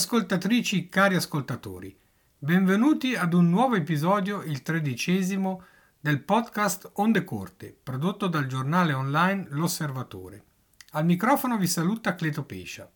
Ascoltatrici, cari ascoltatori, benvenuti ad un nuovo episodio, il tredicesimo, del podcast Onde Corte, prodotto dal giornale online L'Osservatore. Al microfono vi saluta Cleto Pescia.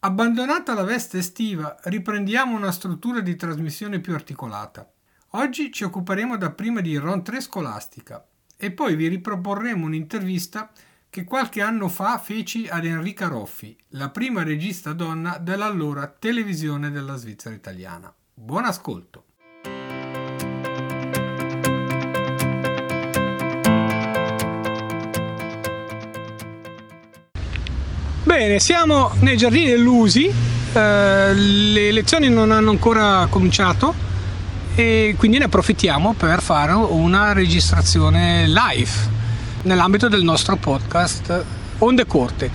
Abbandonata la veste estiva, riprendiamo una struttura di trasmissione più articolata. Oggi ci occuperemo dapprima di rentrée scolastica e poi vi riproporremo un'intervista che qualche anno fa feci ad Enrica Roffi, la prima regista donna dell'allora televisione della Svizzera italiana. Buon ascolto! Bene, siamo nei giardini dell'Usi, eh, le lezioni non hanno ancora cominciato e quindi ne approfittiamo per fare una registrazione live nell'ambito del nostro podcast Onde Corte.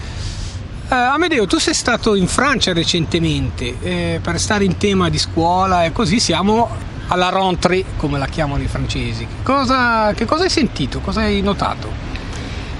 Uh, Amedeo, tu sei stato in Francia recentemente eh, per stare in tema di scuola e così siamo alla rentrée, come la chiamano i francesi. Cosa, che cosa hai sentito? Cosa hai notato?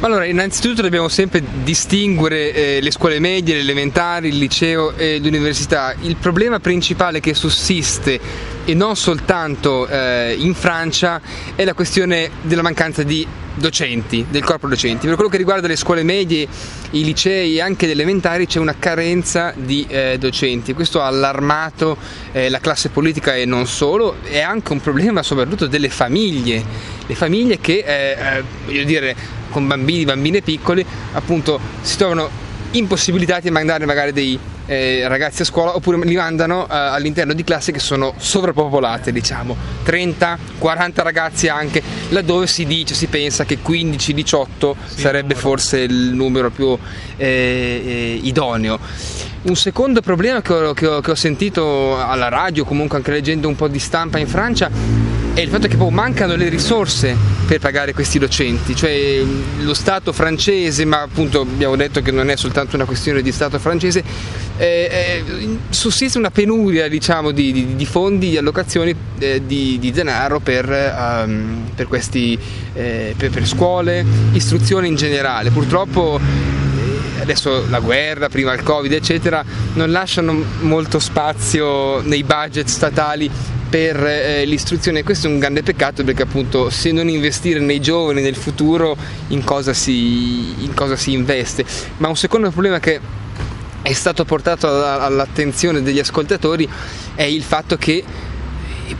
Allora, innanzitutto dobbiamo sempre distinguere eh, le scuole medie, le elementari, il liceo e l'università. Il problema principale che sussiste, e non soltanto eh, in Francia, è la questione della mancanza di docenti, del corpo docenti. Per quello che riguarda le scuole medie, i licei e anche le elementari c'è una carenza di eh, docenti. Questo ha allarmato eh, la classe politica e non solo, è anche un problema soprattutto delle famiglie, le famiglie che, eh, eh voglio dire, con bambini, bambine piccoli, appunto si trovano impossibilitati a mandare magari dei eh, ragazzi a scuola oppure li mandano eh, all'interno di classi che sono sovrappopolate, diciamo 30, 40 ragazzi anche, laddove si dice, si pensa che 15-18 sì, sarebbe forse il numero più eh, eh, idoneo. Un secondo problema che ho, che, ho, che ho sentito alla radio, comunque anche leggendo un po' di stampa in Francia, è il fatto che poi mancano le risorse per pagare questi docenti, cioè lo Stato francese, ma appunto abbiamo detto che non è soltanto una questione di Stato francese, eh, eh, sussiste una penuria diciamo, di, di, di, fondi, di allocazioni eh, di, di, denaro per, um, per, questi, eh, per, per scuole, istruzione in generale. Purtroppo eh, adesso la guerra, prima il Covid, eccetera, non lasciano molto spazio nei budget statali per eh, l'istruzione. Questo è un grande peccato perché appunto se non investire nei giovani, nel futuro, in cosa si, in cosa si investe. Ma un secondo problema che è stato portato all'attenzione degli ascoltatori è il fatto che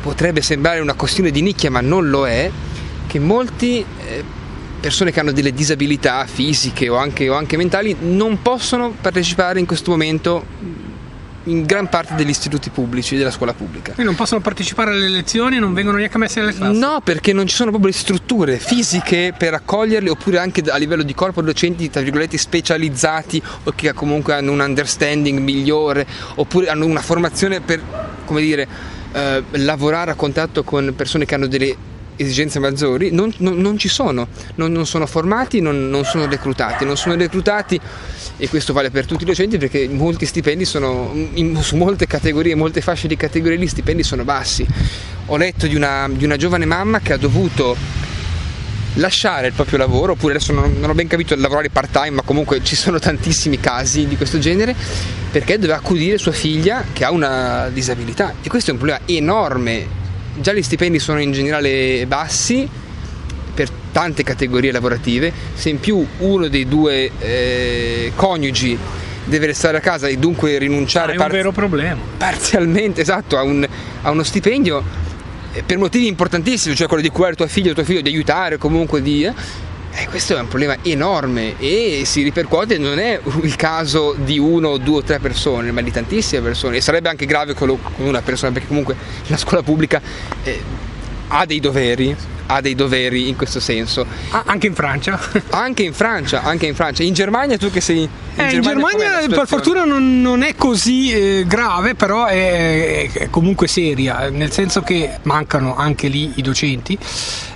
potrebbe sembrare una questione di nicchia, ma non lo è, che molti eh, persone che hanno delle disabilità fisiche o anche, o anche mentali non possono partecipare in questo momento in gran parte degli istituti pubblici della scuola pubblica. Quindi non possono partecipare alle lezioni, non vengono neanche messi nelle classi? No, perché non ci sono proprio le strutture fisiche per accoglierli, oppure anche a livello di corpo docenti, tra virgolette, specializzati o che comunque hanno un understanding migliore, oppure hanno una formazione per, come dire, eh, lavorare a contatto con persone che hanno delle esigenze maggiori non, non, non ci sono, non, non sono formati, non, sono reclutati, non sono reclutati e questo vale per tutti i docenti perché molti stipendi sono, in, su molte categorie, molte fasce di categorie gli stipendi sono bassi. Ho letto di una, di una giovane mamma che ha dovuto lasciare il proprio lavoro, oppure adesso non, non, ho ben capito lavorare part time, ma comunque ci sono tantissimi casi di questo genere, perché doveva accudire sua figlia che ha una disabilità e questo è un problema enorme già gli stipendi sono in generale bassi per tante categorie lavorative, se in più uno dei due eh, coniugi deve restare a casa e dunque rinunciare ah, è un par- vero problema. parzialmente esatto, a, un, a uno stipendio eh, per motivi importantissimi, cioè quello di curare tuo figlio, tuo figlio, di aiutare comunque di... Eh, eh, questo è un problema enorme e si ripercuote, non è il caso di uno, due o tre persone, ma di tantissime persone. E sarebbe anche grave con una persona, perché comunque la scuola pubblica eh, ha dei doveri ha dei doveri in questo senso. Ah, anche in Francia? anche in Francia, anche in Francia. In Germania tu che sei... In eh, Germania, in Germania per fortuna non, non è così eh, grave, però è, è, comunque seria, nel senso che mancano anche lì i docenti.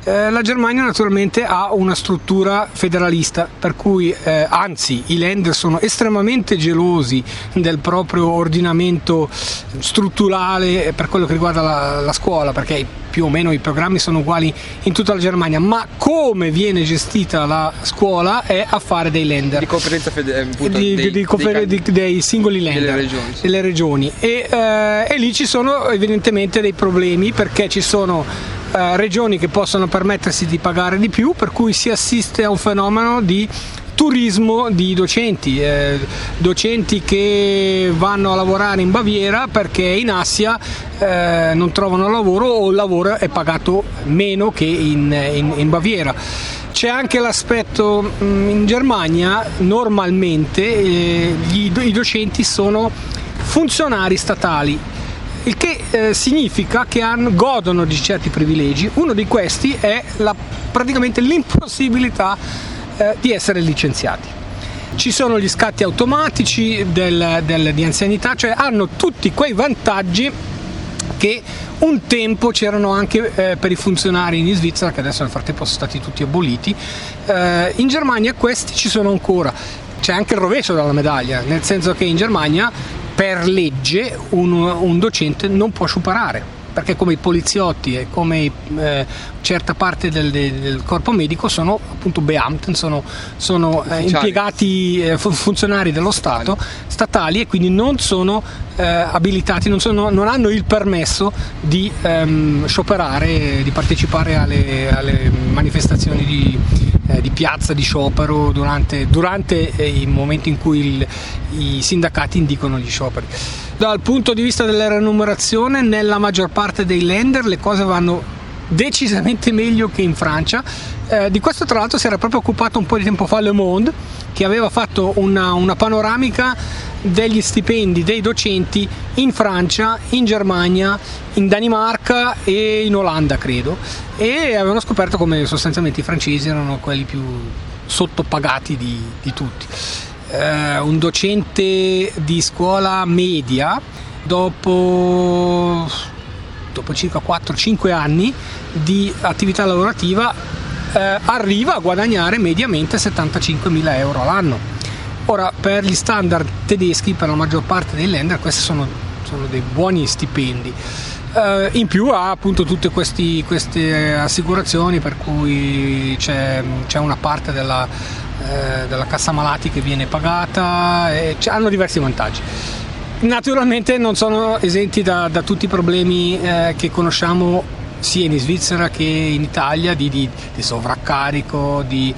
Eh, la Germania naturalmente ha una struttura federalista, per cui eh, anzi i Länder sono estremamente gelosi del proprio ordinamento strutturale per quello che riguarda la, la scuola, perché più o meno i programmi sono uguali in tutta la Germania, ma come viene gestita la scuola è affare dei lender. Di conferenza fede- eh, Di- dei, di confer- dei- dei singoli lender delle regioni, sì. delle regioni. E, eh, e lì ci sono evidentemente dei problemi perché ci sono eh, regioni che possono permettersi di pagare di più per cui si assiste a un fenomeno di turismo di docenti, eh, docenti che vanno a lavorare in Baviera perché in Assia eh, non trovano lavoro o il lavoro è pagato meno che in, in- in Baviera. C'è anche l'aspetto mh, in Germania normalmente eh, gli- i docenti sono funzionari statali il che eh, significa che hanno- godono di certi privilegi. Uno di questi è la- praticamente l'impossibilità eh, di essere licenziati. Ci sono gli scatti automatici del- del- di anzianità, cioè hanno tutti quei vantaggi che un tempo c'erano anche eh, per i funzionari in Svizzera, che adesso nel frattempo sono stati tutti aboliti. Eh, in Germania questi ci sono ancora. C'è anche il rovescio della medaglia, nel senso che in Germania per legge un, un docente non può sciuparare. Perché come i poliziotti e come eh, certa parte del, del corpo medico sono appunto Beamten, sono, sono eh, impiegati eh, fu- funzionari dello Stato, statali e quindi non sono eh, abilitati, non, sono- non hanno il permesso di ehm, scioperare, di partecipare alle, alle manifestazioni di, eh, di piazza, di sciopero durante, durante eh, i momenti in cui il- i sindacati indicano gli scioperi. Dal punto di vista della remunerazione, nella maggior parte dei lender le cose vanno decisamente meglio che in Francia. Eh, di questo tra l'altro si era proprio occupato un po' di tempo fa Le Monde, che aveva fatto una, una panoramica degli stipendi dei docenti in Francia, in Germania, in Danimarca e in Olanda, credo. E avevano scoperto come sostanzialmente i francesi erano quelli più sottopagati di, di tutti. Eh, un docente di scuola media, dopo dopo circa 4-5 anni di attività lavorativa eh, arriva a guadagnare mediamente 75.000 euro all'anno. Ora per gli standard tedeschi, per la maggior parte dei lender, questi sono, sono dei buoni stipendi. Eh, in più ha appunto tutte questi- queste assicurazioni per cui c'è, c'è una parte della, eh, della cassa malati che viene pagata e hanno diversi vantaggi. Naturalmente non sono esenti da, da tutti i problemi eh, che conosciamo sia in Svizzera che in Italia di, di- di sovraccarico, di,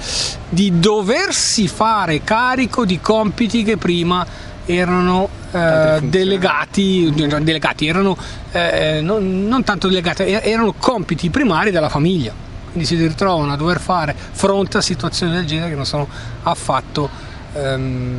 di doversi fare carico di compiti che prima erano eh, delegati, delegati erano eh, non, non tanto delegati, er- erano compiti primari della famiglia. Quindi si ritrovano a dover fare fronte a situazioni del genere che non sono affatto ehm,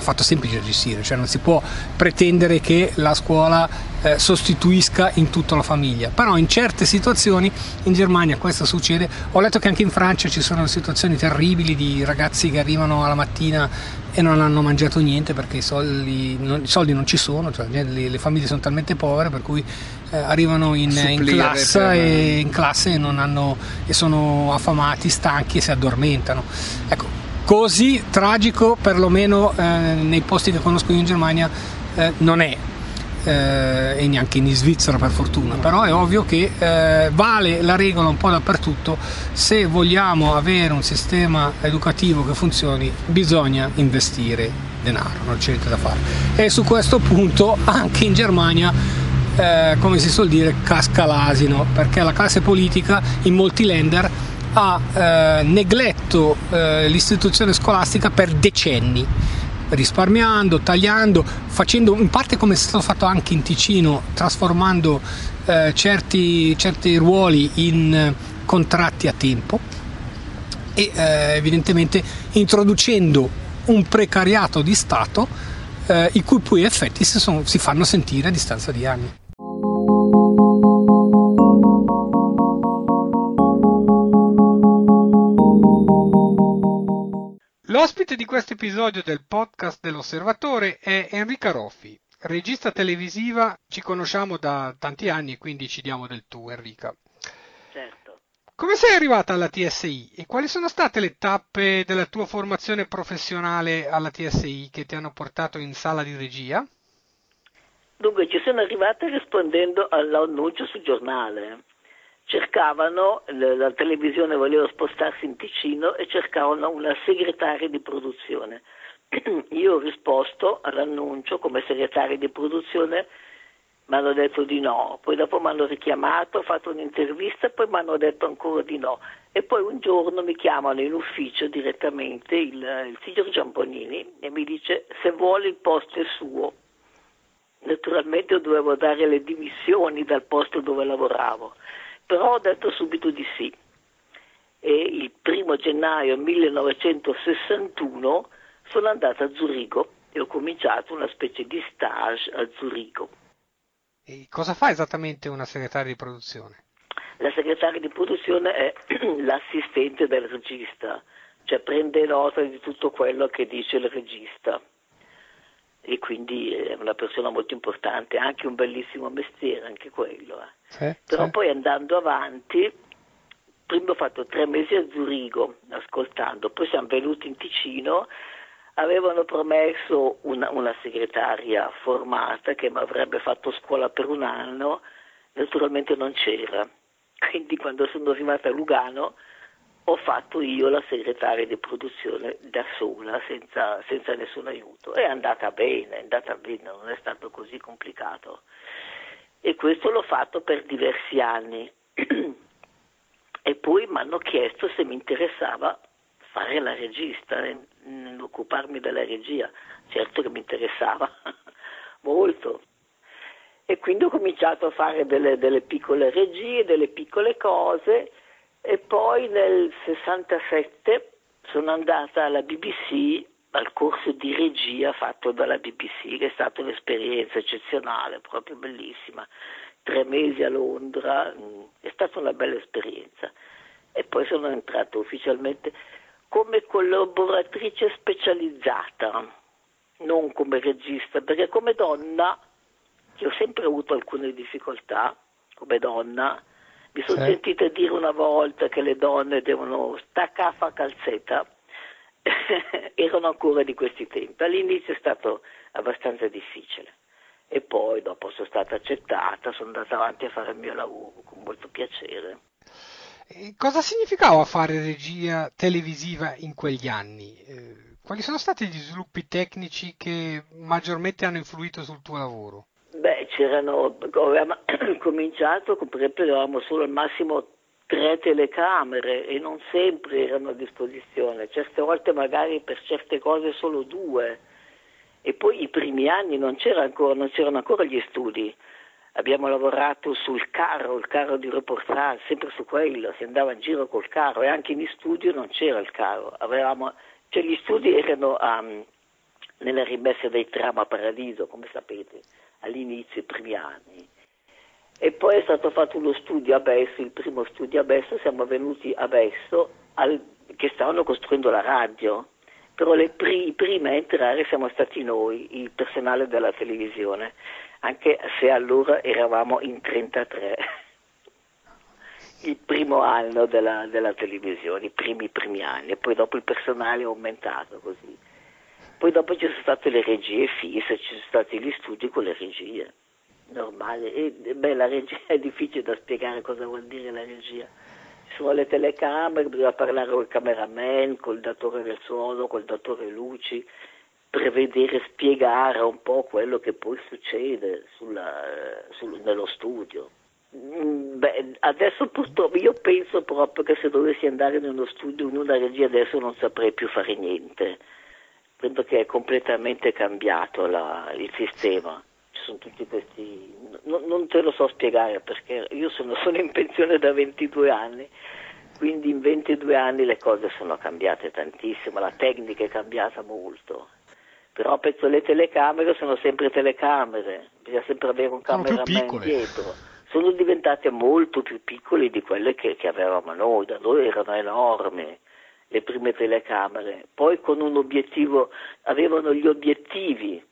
affatto semplice da gestire, cioè non si può pretendere che la scuola eh, sostituisca in tutto la famiglia, però in certe situazioni in Germania questo succede, ho letto che anche in Francia ci sono situazioni terribili di ragazzi che arrivano alla mattina e non hanno mangiato niente perché i soldi non, i soldi non ci sono, cioè le, le famiglie sono talmente povere per cui eh, arrivano in, in classe e in classe e, non hanno, e sono affamati, stanchi e si addormentano. Ecco, così tragico perlomeno eh, nei posti che conosco io in Germania eh, non è eh, e neanche in Svizzera per fortuna. Però è ovvio che eh, vale la regola un po' dappertutto. Se vogliamo avere un sistema educativo che funzioni bisogna investire denaro non c'è niente da fare. E su questo punto anche in Germania eh, come si suol dire casca l'asino perché la classe politica in molti lender ha eh, negletto eh, l'istituzione scolastica per decenni, risparmiando, tagliando, facendo in parte come è stato fatto anche in Ticino, trasformando eh, certi, certi ruoli in contratti a tempo e eh, evidentemente introducendo un precariato di Stato eh, i cui poi effetti si, sono- si fanno sentire a distanza di anni. L'ospite di questo episodio del podcast dell'Osservatore è Enrica Roffi, regista televisiva, ci conosciamo da tanti anni e quindi ci diamo del tu Enrica. Certo. Come sei arrivata alla TSI e quali sono state le tappe della tua formazione professionale alla TSI che ti hanno portato in sala di regia? Dunque, ci sono arrivata rispondendo all'annuncio sul giornale. Cercavano, la televisione voleva spostarsi in Ticino e cercavano una segretaria di produzione. Io ho risposto all'annuncio come segretaria di produzione, mi hanno detto di no, poi dopo mi hanno richiamato, ho fatto un'intervista e poi mi hanno detto ancora di no. E poi un giorno mi chiamano in ufficio direttamente il, il signor Giamponini e mi dice se vuole il posto è suo. Naturalmente dovevo dare le dimissioni dal posto dove lavoravo però ho detto subito di sì. E il primo gennaio 1961 sono andata a Zurigo e ho cominciato una specie di stage a Zurigo. E cosa fa esattamente una segretaria di produzione? La segretaria di produzione è l'assistente del regista, cioè prende nota di tutto quello che dice il regista e quindi è una persona molto importante, anche un bellissimo mestiere, anche quello. Eh. Sì, Però sì. poi andando avanti, prima ho fatto tre mesi a Zurigo ascoltando, poi siamo venuti in Ticino, avevano promesso una, una segretaria formata che mi avrebbe fatto scuola per un anno, naturalmente non c'era. Quindi quando sono arrivata a Lugano ho fatto io la segretaria di produzione da sola, senza, senza nessun aiuto. È andata bene, è andata bene, non è stato così complicato. E questo l'ho fatto per diversi anni. e poi mi hanno chiesto se mi interessava fare la regista, occuparmi della regia. Certo che mi interessava molto. E quindi ho cominciato a fare delle, delle piccole regie, delle piccole cose e poi nel 67 sono andata alla BBC al corso di regia fatto dalla BBC, che è stata un'esperienza eccezionale, proprio bellissima. Tre mesi a Londra, mm, è stata una bella esperienza. E poi sono entrata ufficialmente come collaboratrice specializzata, non come regista, perché come donna, che ho sempre avuto alcune difficoltà come donna, mi sono sì. sentita dire una volta che le donne devono staccare a calzetta, erano ancora di questi tempi. All'inizio è stato abbastanza difficile e poi dopo sono stata accettata, sono andata avanti a fare il mio lavoro con molto piacere. E cosa significava fare regia televisiva in quegli anni? Eh, quali sono stati gli sviluppi tecnici che maggiormente hanno influito sul tuo lavoro? C'erano, avevamo cominciato, per esempio avevamo solo al massimo tre telecamere e non sempre erano a disposizione, certe volte magari per certe cose solo due. E poi i primi anni non, c'era ancora, non c'erano ancora gli studi. Abbiamo lavorato sul carro, il carro di reportage, sempre su quello, si andava in giro col carro e anche in studio non c'era il carro. Avevamo, cioè gli studi erano um, nella rimessa dei tram a Paradiso, come sapete all'inizio, i primi anni. E poi è stato fatto uno studio a Besso, il primo studio a Besso, siamo venuti a Besso al, che stavano costruendo la radio, però pri, prime a entrare siamo stati noi, il personale della televisione, anche se allora eravamo in 33 il primo anno della, della, televisione, i primi, primi anni, e poi dopo il personale è aumentato così. Poi dopo ci sono state le regie fisse, ci sono stati gli studi con le regie. Normale. E, beh, la regia è difficile da spiegare cosa vuol dire la regia. Ci sono le telecamere, bisogna parlare col cameraman, col datore del suono, col datore luci, prevedere, spiegare un po' quello che poi succede sulla, sul, nello studio. Mm, beh, adesso purtroppo io penso proprio che se dovessi andare in uno studio, in una regia adesso non saprei più fare niente credo che è completamente cambiato la, il sistema. Ci sono tutti questi. Non, non, te lo so spiegare perché io sono, sono in pensione da 22 anni, quindi in 22 anni le cose sono cambiate tantissimo, la tecnica è cambiata molto. Però penso le telecamere sono sempre telecamere, bisogna sempre avere un cameraman dietro. Sono diventate molto più piccole di quelle che, che avevamo noi, da noi erano enormi le prime telecamere, poi con un obiettivo, avevano gli obiettivi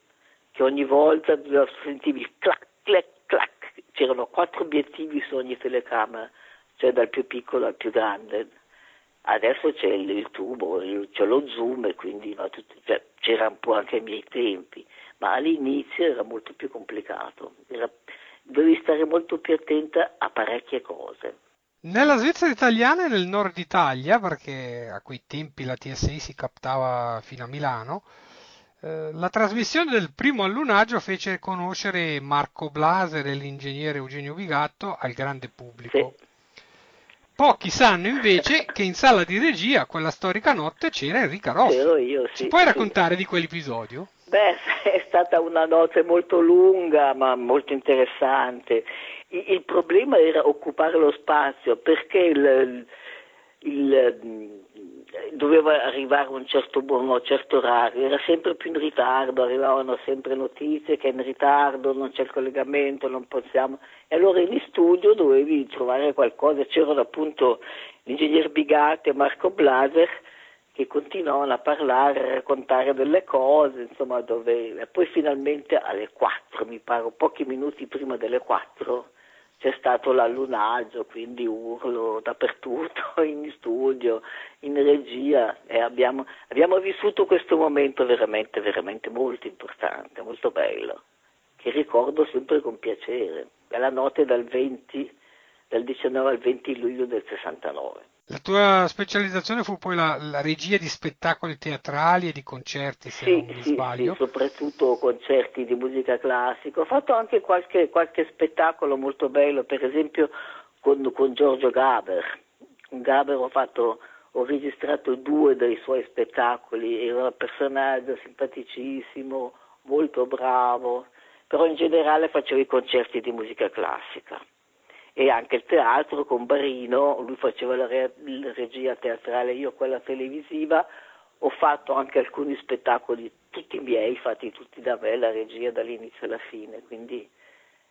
che ogni volta sentivi il clac, clac, clac, c'erano quattro obiettivi su ogni telecamera, cioè dal più piccolo al più grande. Adesso c'è il, il tubo, c'è lo zoom e quindi no, tutto, cioè, c'era un po' anche ai miei tempi, ma all'inizio era molto più complicato, era, dovevi stare molto più attenta a parecchie cose Nella Svizzera italiana e nel nord Italia, perché a quei tempi la TSI si captava fino a Milano, eh, la trasmissione del primo allunaggio fece conoscere Marco Blaser e l'ingegnere Eugenio Bigatto al grande pubblico. Sì. Pochi sanno invece che in sala di regia quella storica notte c'era Enrica Rossi. C'ero io, sì. Ci puoi sì. raccontare di quell'episodio? Beh, è stata una notte molto lunga, ma molto interessante. Il, problema era occupare lo spazio perché il, il, doveva arrivare un certo, un certo orario, era sempre più in ritardo, arrivavano sempre notizie che è in ritardo, non c'è il collegamento, non possiamo. E allora in studio dovevi trovare qualcosa, c'erano appunto l'ingegner Bigatti e Marco Blaser che continuavano a parlare, a raccontare delle cose, insomma, dove... e poi finalmente alle 4, mi pare, pochi minuti prima delle 4, c'è stato l'allunaggio, quindi urlo dappertutto, in studio, in regia e abbiamo, abbiamo vissuto questo momento veramente, veramente molto importante, molto bello, che ricordo sempre con piacere. È la notte dal 20, dal 19 al 20 luglio del 69. La tua specializzazione fu poi la, la regia di spettacoli teatrali e di concerti, se non Sì, mi sì, sbaglio. sì, soprattutto concerti di musica classica. Ho fatto anche qualche, qualche spettacolo molto bello, per esempio con, con Giorgio Gaber. Con Gaber ho, fatto, ho registrato due dei suoi spettacoli, era un personaggio simpaticissimo, molto bravo, però in generale facevo i concerti di musica classica e anche il teatro con Barino, lui faceva la, re- la regia teatrale, io quella televisiva, ho fatto anche alcuni spettacoli, tutti miei, fatti tutti da me, la regia dall'inizio alla fine, quindi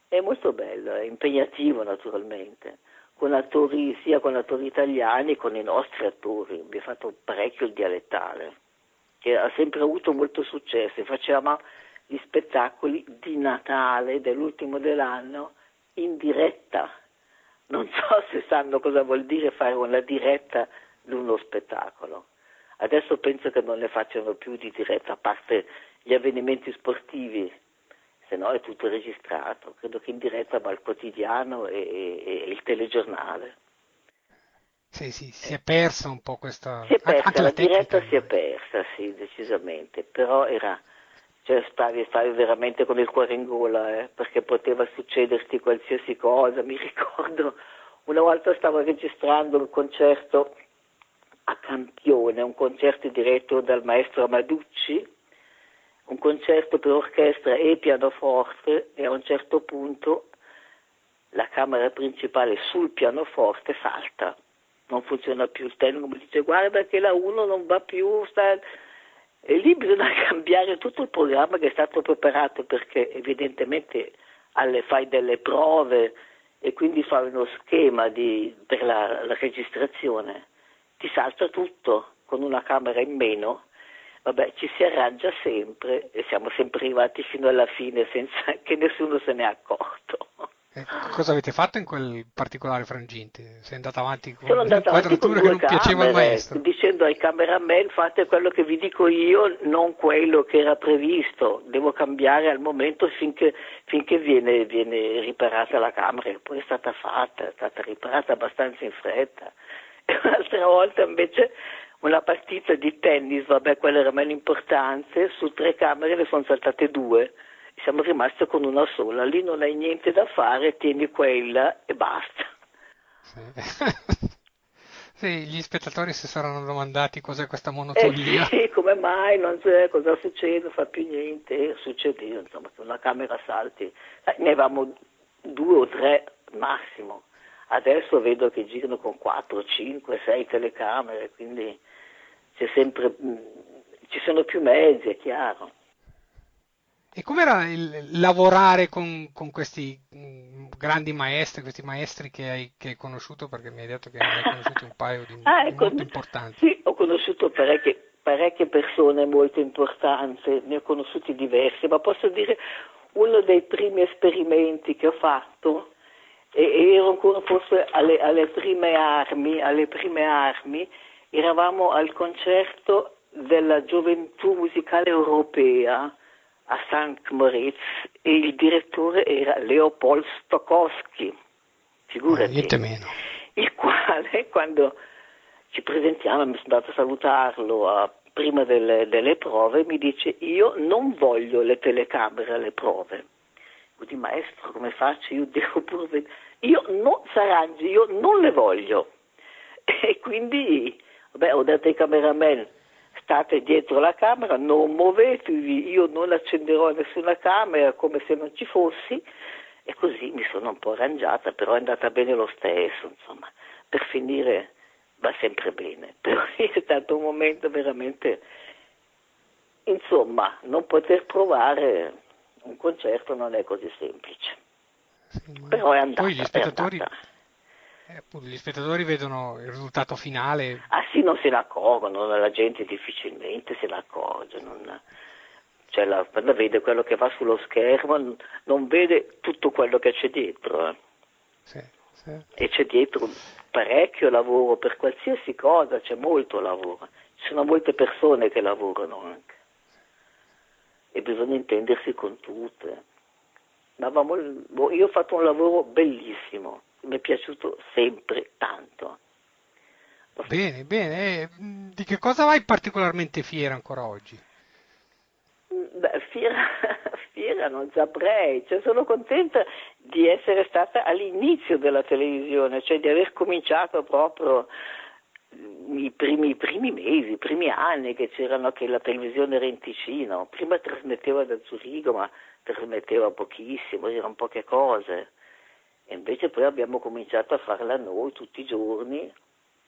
è molto bello, è impegnativo naturalmente, con attori, sia con attori italiani che con i nostri attori, abbiamo fatto parecchio il dialettale, che ha sempre avuto molto successo, facevamo gli spettacoli di Natale dell'ultimo dell'anno in diretta non so se sanno cosa vuol dire fare una diretta di uno spettacolo. Adesso penso che non ne facciano più di diretta, a parte gli avvenimenti sportivi, se no è tutto registrato. Credo che in diretta va il quotidiano e, e- e il telegiornale. Sì, sì, si è persa un po' questa... Si è persa, anche la, la diretta si è persa, sì, decisamente, però era, cioè stavi, stavi veramente con il cuore in gola, eh, perché poteva succederti qualsiasi cosa. Mi ricordo, una volta stavo registrando un concerto a Campione, un concerto diretto dal maestro Amaducci, un concerto per orchestra e pianoforte e a un certo punto la camera principale sul pianoforte salta, non funziona più, il tecnico mi dice guarda che la 1 non va più, sta... e lì bisogna cambiare tutto il programma che è stato preparato perché evidentemente alle, fai delle prove e quindi fai uno schema di, per la, la registrazione, ti salta tutto con una camera in meno. Vabbè, ci si arrangia sempre e siamo sempre arrivati fino alla fine senza che nessuno se ne è accorto. Eh, cosa avete fatto in quel particolare frangente? Sei andato avanti con Sono andato avanti con un'inquadratura che non piaceva al camere, maestro. dicendo ai cameraman fate quello che vi dico io, non quello che era previsto, devo cambiare al momento finché, finché viene, viene riparata la camera, che poi è stata fatta, è stata riparata abbastanza in fretta. E un'altra volta invece una partita di tennis, vabbè quella era meno importante, su tre camere ne sono saltate due siamo rimasti con una sola, lì non hai niente da fare, tieni quella e basta. Sì. Sì, gli spettatori si saranno domandati cos'è questa Eh monotonia. sì, come mai non c'è, cosa succede, non fa più niente, e succedeva, insomma, che una camera salti, Eh, ne avevamo due o tre massimo, adesso vedo che girano con quattro, cinque, sei telecamere, quindi c'è sempre, mh, ci sono più mezzi, è chiaro. E com'era il lavorare con, con questi mh, grandi maestri, questi maestri che hai, che hai conosciuto, perché mi hai detto che ne hai conosciuti un paio di Ah, ecco, molto importanti. Sì, ho conosciuto parecchie, parecchie persone molto importanti, ne ho conosciuti diversi, ma posso dire uno dei primi esperimenti che ho fatto, e, e ero ancora forse alle, alle prime armi, alle prime armi, eravamo al concerto della gioventù musicale europea a St. Moritz e il direttore era Leopold Stokowski, figurati. Niente meno. il quale quando ci presentiamo, mi sono andato a salutarlo a, prima delle, delle, prove, mi dice io non voglio le telecamere alle prove. Quindi maestro come faccio? Io devo pure vedere. Io non, Sarangi, io non le voglio. E quindi, vabbè, ho detto ai cameraman, state dietro la camera, non muovetevi, io non accenderò nessuna camera come se non ci fossi. E così mi sono un po' arrangiata, però è andata bene lo stesso, insomma. Per finire va sempre bene, però è stato un momento veramente, insomma, non poter provare un concerto non è così semplice. Sì, però è andata. Poi gli spettatori, eh, gli spettatori vedono il risultato finale. Ah sì, non se ne accorgono, la gente difficilmente se ne accorge. Non, cioè la, quando vede quello che va sullo schermo non vede tutto quello che c'è dietro. Eh. Sì, sì. E c'è dietro parecchio lavoro per qualsiasi cosa, c'è molto lavoro. Ci sono molte persone che lavorano anche. E bisogna intendersi con tutte. Ma boh, io ho fatto un lavoro bellissimo mi è piaciuto sempre tanto. Bene, bene. Eh, di che cosa vai particolarmente fiera ancora oggi? Mm, beh, fiera, fiera non saprei, cioè, sono contenta di essere stata all'inizio della televisione, cioè di aver cominciato proprio mm, i primi, i primi mesi, i primi anni che c'erano che la televisione era in Ticino, prima trasmetteva da Zurigo ma trasmetteva pochissimo, erano poche cose. E invece poi abbiamo cominciato a farla noi tutti i giorni.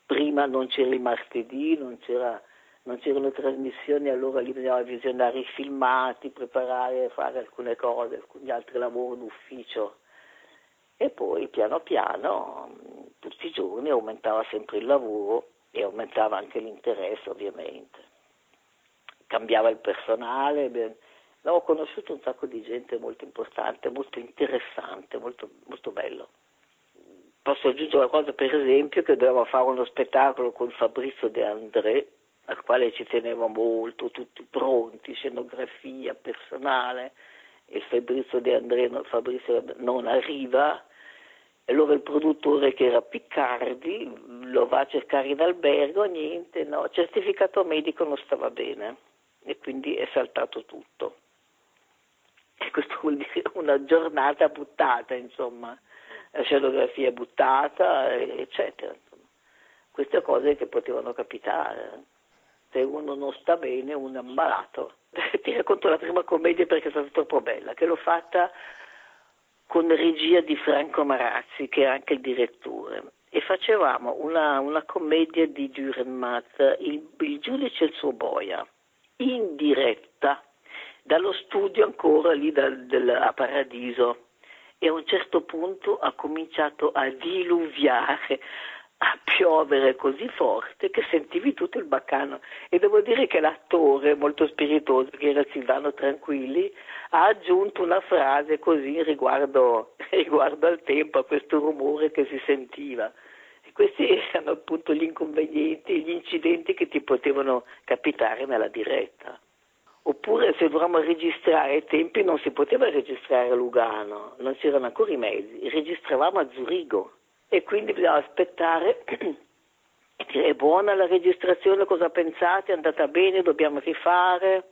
Prima non c'era il martedì, non, c'era, non c'erano trasmissioni, allora lì bisognava visionare i filmati, preparare, fare alcune cose, alcuni altri lavori d'ufficio. E poi piano piano, tutti i giorni aumentava sempre il lavoro e aumentava anche l'interesse ovviamente. Cambiava il personale, ho conosciuto un sacco di gente molto importante, molto interessante, molto, molto bello. Posso aggiungere una cosa, per esempio, che dovevamo fare uno spettacolo con Fabrizio De André, al quale ci tenevo molto, tutti pronti, scenografia, personale, e Fabrizio De André Fabrizio non arriva, e allora il produttore che era Piccardi lo va a cercare in albergo, niente, no, certificato medico non stava bene e quindi è saltato tutto. E questo vuol dire una giornata buttata, insomma, la scenografia buttata, eccetera. Insomma. Queste cose che potevano capitare. Se uno non sta bene, uno è ammalato. Ti racconto la prima commedia perché è stata troppo bella, che l'ho fatta con regia di Franco Marazzi, che è anche il direttore. E facevamo una, una commedia di Dürrenmatt, il, il giudice e il suo boia, in diretta dallo studio ancora lì da, del, a Paradiso e a un certo punto ha cominciato a diluviare, a piovere così forte che sentivi tutto il baccano e devo dire che l'attore molto spiritoso che era Silvano Tranquilli ha aggiunto una frase così riguardo, riguardo al tempo, a questo rumore che si sentiva. E questi erano appunto gli inconvenienti, gli incidenti che ti potevano capitare nella diretta. Oppure se dovevamo registrare ai tempi non si poteva registrare a Lugano, non c'erano ancora i mezzi, registravamo a Zurigo. E quindi bisognava aspettare e dire è buona la registrazione, cosa pensate, è andata bene, dobbiamo rifare,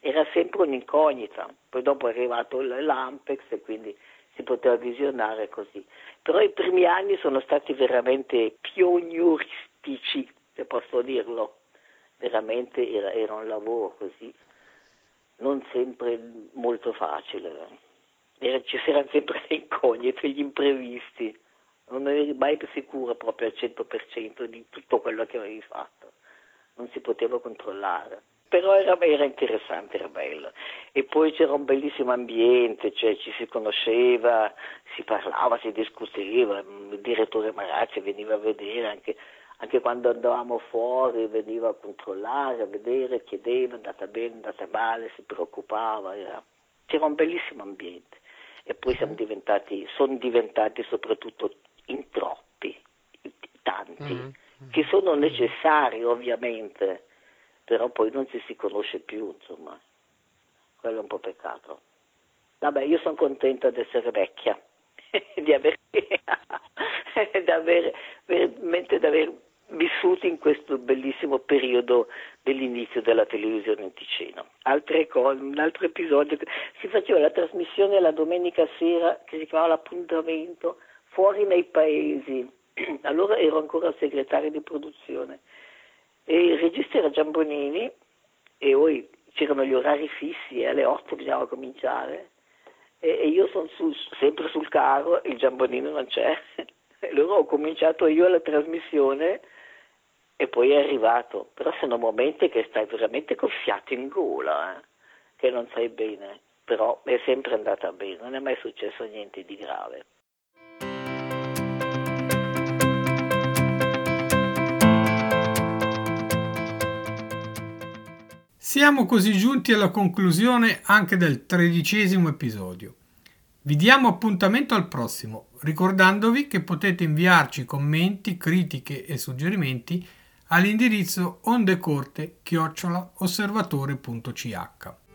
era sempre un'incognita, poi dopo è arrivato l'Ampex e quindi si poteva visionare così. Però i primi anni sono stati veramente pionieristici, se posso dirlo, veramente era, era un lavoro così non sempre molto facile. Era, ci erano sempre le incognite, gli imprevisti, non eri mai più sicuro proprio al 100% di tutto quello che avevi fatto, non si poteva controllare. Però era, era interessante, era bello. E poi c'era un bellissimo ambiente, cioè ci si conosceva, si parlava, si discuteva, il direttore Marazzi veniva a vedere anche anche quando andavamo fuori veniva a controllare, a vedere, chiedeva, è andata bene, è andata male, si preoccupava, era... c'era un bellissimo ambiente e poi siamo diventati, sono diventati soprattutto in troppi, tanti, mm-hmm. che sono necessari ovviamente, però poi non ci si conosce più, insomma, quello è un po' peccato. Vabbè, io sono contenta di essere vecchia, di aver da aver, veramente da aver vissuto in questo bellissimo periodo dell'inizio della televisione in Ticino. Cose, un altro episodio, si faceva la trasmissione la domenica sera che si chiamava l'appuntamento fuori nei paesi. Allora ero ancora segretario di produzione e il regista era Giambonini e poi c'erano gli orari fissi e alle 8 bisognava cominciare e, e io sono su, sempre sul carro, il Giambonino non c'è. Allora ho cominciato io la trasmissione e poi è arrivato. Però sono momenti che stai veramente col fiato in gola, eh? che non sai bene. Però è sempre andata bene, non è mai successo niente di grave. Siamo così giunti alla conclusione anche del tredicesimo episodio. Vi diamo appuntamento al prossimo, ricordandovi che potete inviarci commenti, critiche e suggerimenti all'indirizzo ondecorte-osservatore.ch.